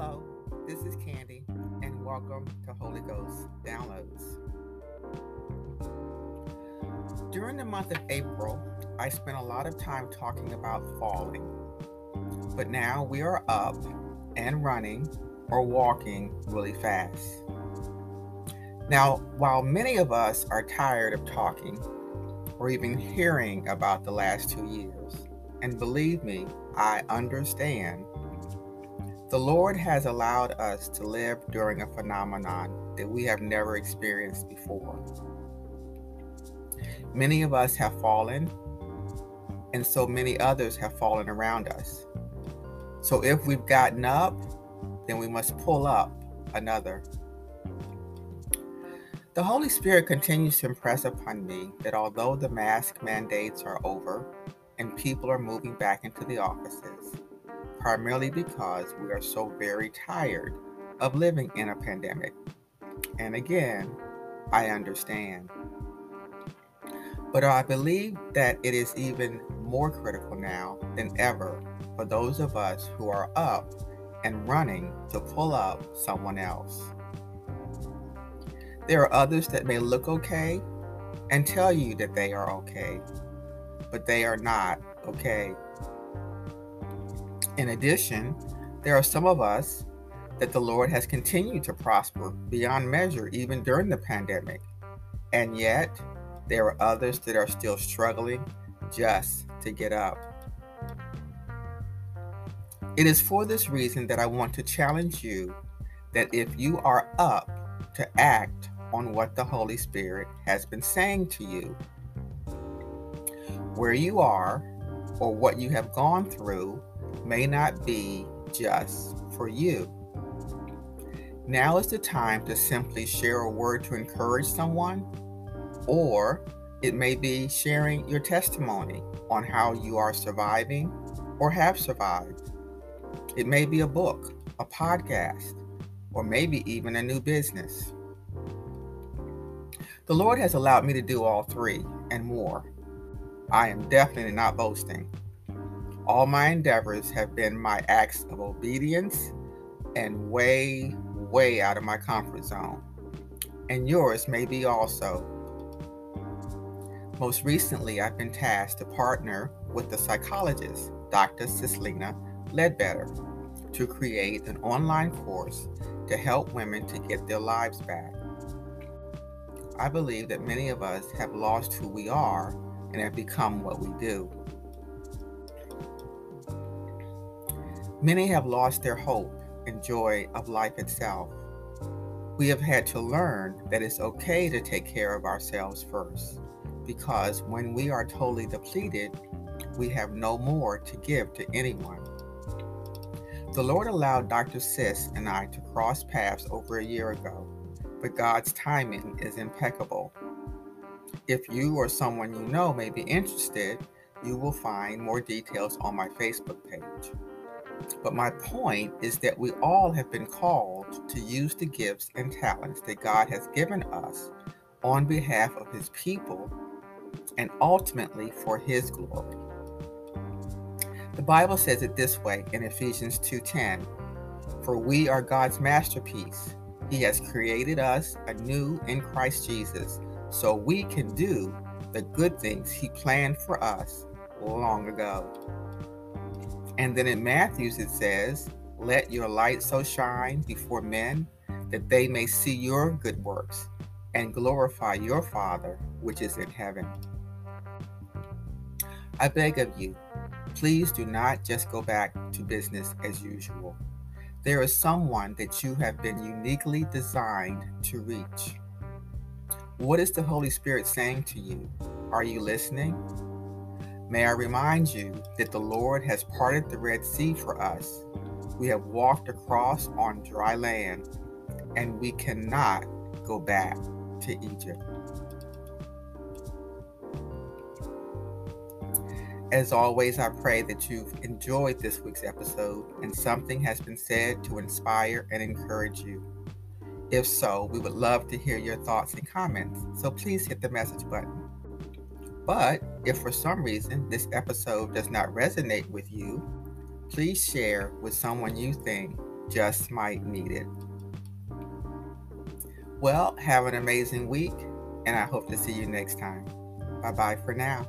Hello, this is Candy, and welcome to Holy Ghost Downloads. During the month of April, I spent a lot of time talking about falling, but now we are up and running or walking really fast. Now, while many of us are tired of talking or even hearing about the last two years, and believe me, I understand the Lord has allowed us to live during a phenomenon that we have never experienced before. Many of us have fallen, and so many others have fallen around us. So if we've gotten up, then we must pull up another. The Holy Spirit continues to impress upon me that although the mask mandates are over and people are moving back into the offices, primarily because we are so very tired of living in a pandemic. And again, I understand. But I believe that it is even more critical now than ever for those of us who are up and running to pull up someone else. There are others that may look okay and tell you that they are okay, but they are not okay. In addition, there are some of us that the Lord has continued to prosper beyond measure even during the pandemic. And yet, there are others that are still struggling just to get up. It is for this reason that I want to challenge you that if you are up to act on what the Holy Spirit has been saying to you, where you are or what you have gone through may not be just for you. Now is the time to simply share a word to encourage someone, or it may be sharing your testimony on how you are surviving or have survived. It may be a book, a podcast, or maybe even a new business. The Lord has allowed me to do all three and more. I am definitely not boasting. All my endeavors have been my acts of obedience and way, way out of my comfort zone. And yours may be also. Most recently, I've been tasked to partner with the psychologist, Dr. Cislina Ledbetter, to create an online course to help women to get their lives back. I believe that many of us have lost who we are and have become what we do. Many have lost their hope and joy of life itself. We have had to learn that it's okay to take care of ourselves first, because when we are totally depleted, we have no more to give to anyone. The Lord allowed Dr. Sis and I to cross paths over a year ago, but God's timing is impeccable. If you or someone you know may be interested, you will find more details on my Facebook page. But my point is that we all have been called to use the gifts and talents that God has given us on behalf of His people and ultimately for His glory. The Bible says it this way in Ephesians 2:10, "For we are God's masterpiece. He has created us anew in Christ Jesus, so we can do the good things He planned for us long ago." And then in Matthew's it says, Let your light so shine before men that they may see your good works and glorify your Father which is in heaven. I beg of you, please do not just go back to business as usual. There is someone that you have been uniquely designed to reach. What is the Holy Spirit saying to you? Are you listening? May I remind you that the Lord has parted the Red Sea for us. We have walked across on dry land, and we cannot go back to Egypt. As always, I pray that you've enjoyed this week's episode and something has been said to inspire and encourage you. If so, we would love to hear your thoughts and comments, so please hit the message button. But if for some reason this episode does not resonate with you, please share with someone you think just might need it. Well, have an amazing week, and I hope to see you next time. Bye bye for now.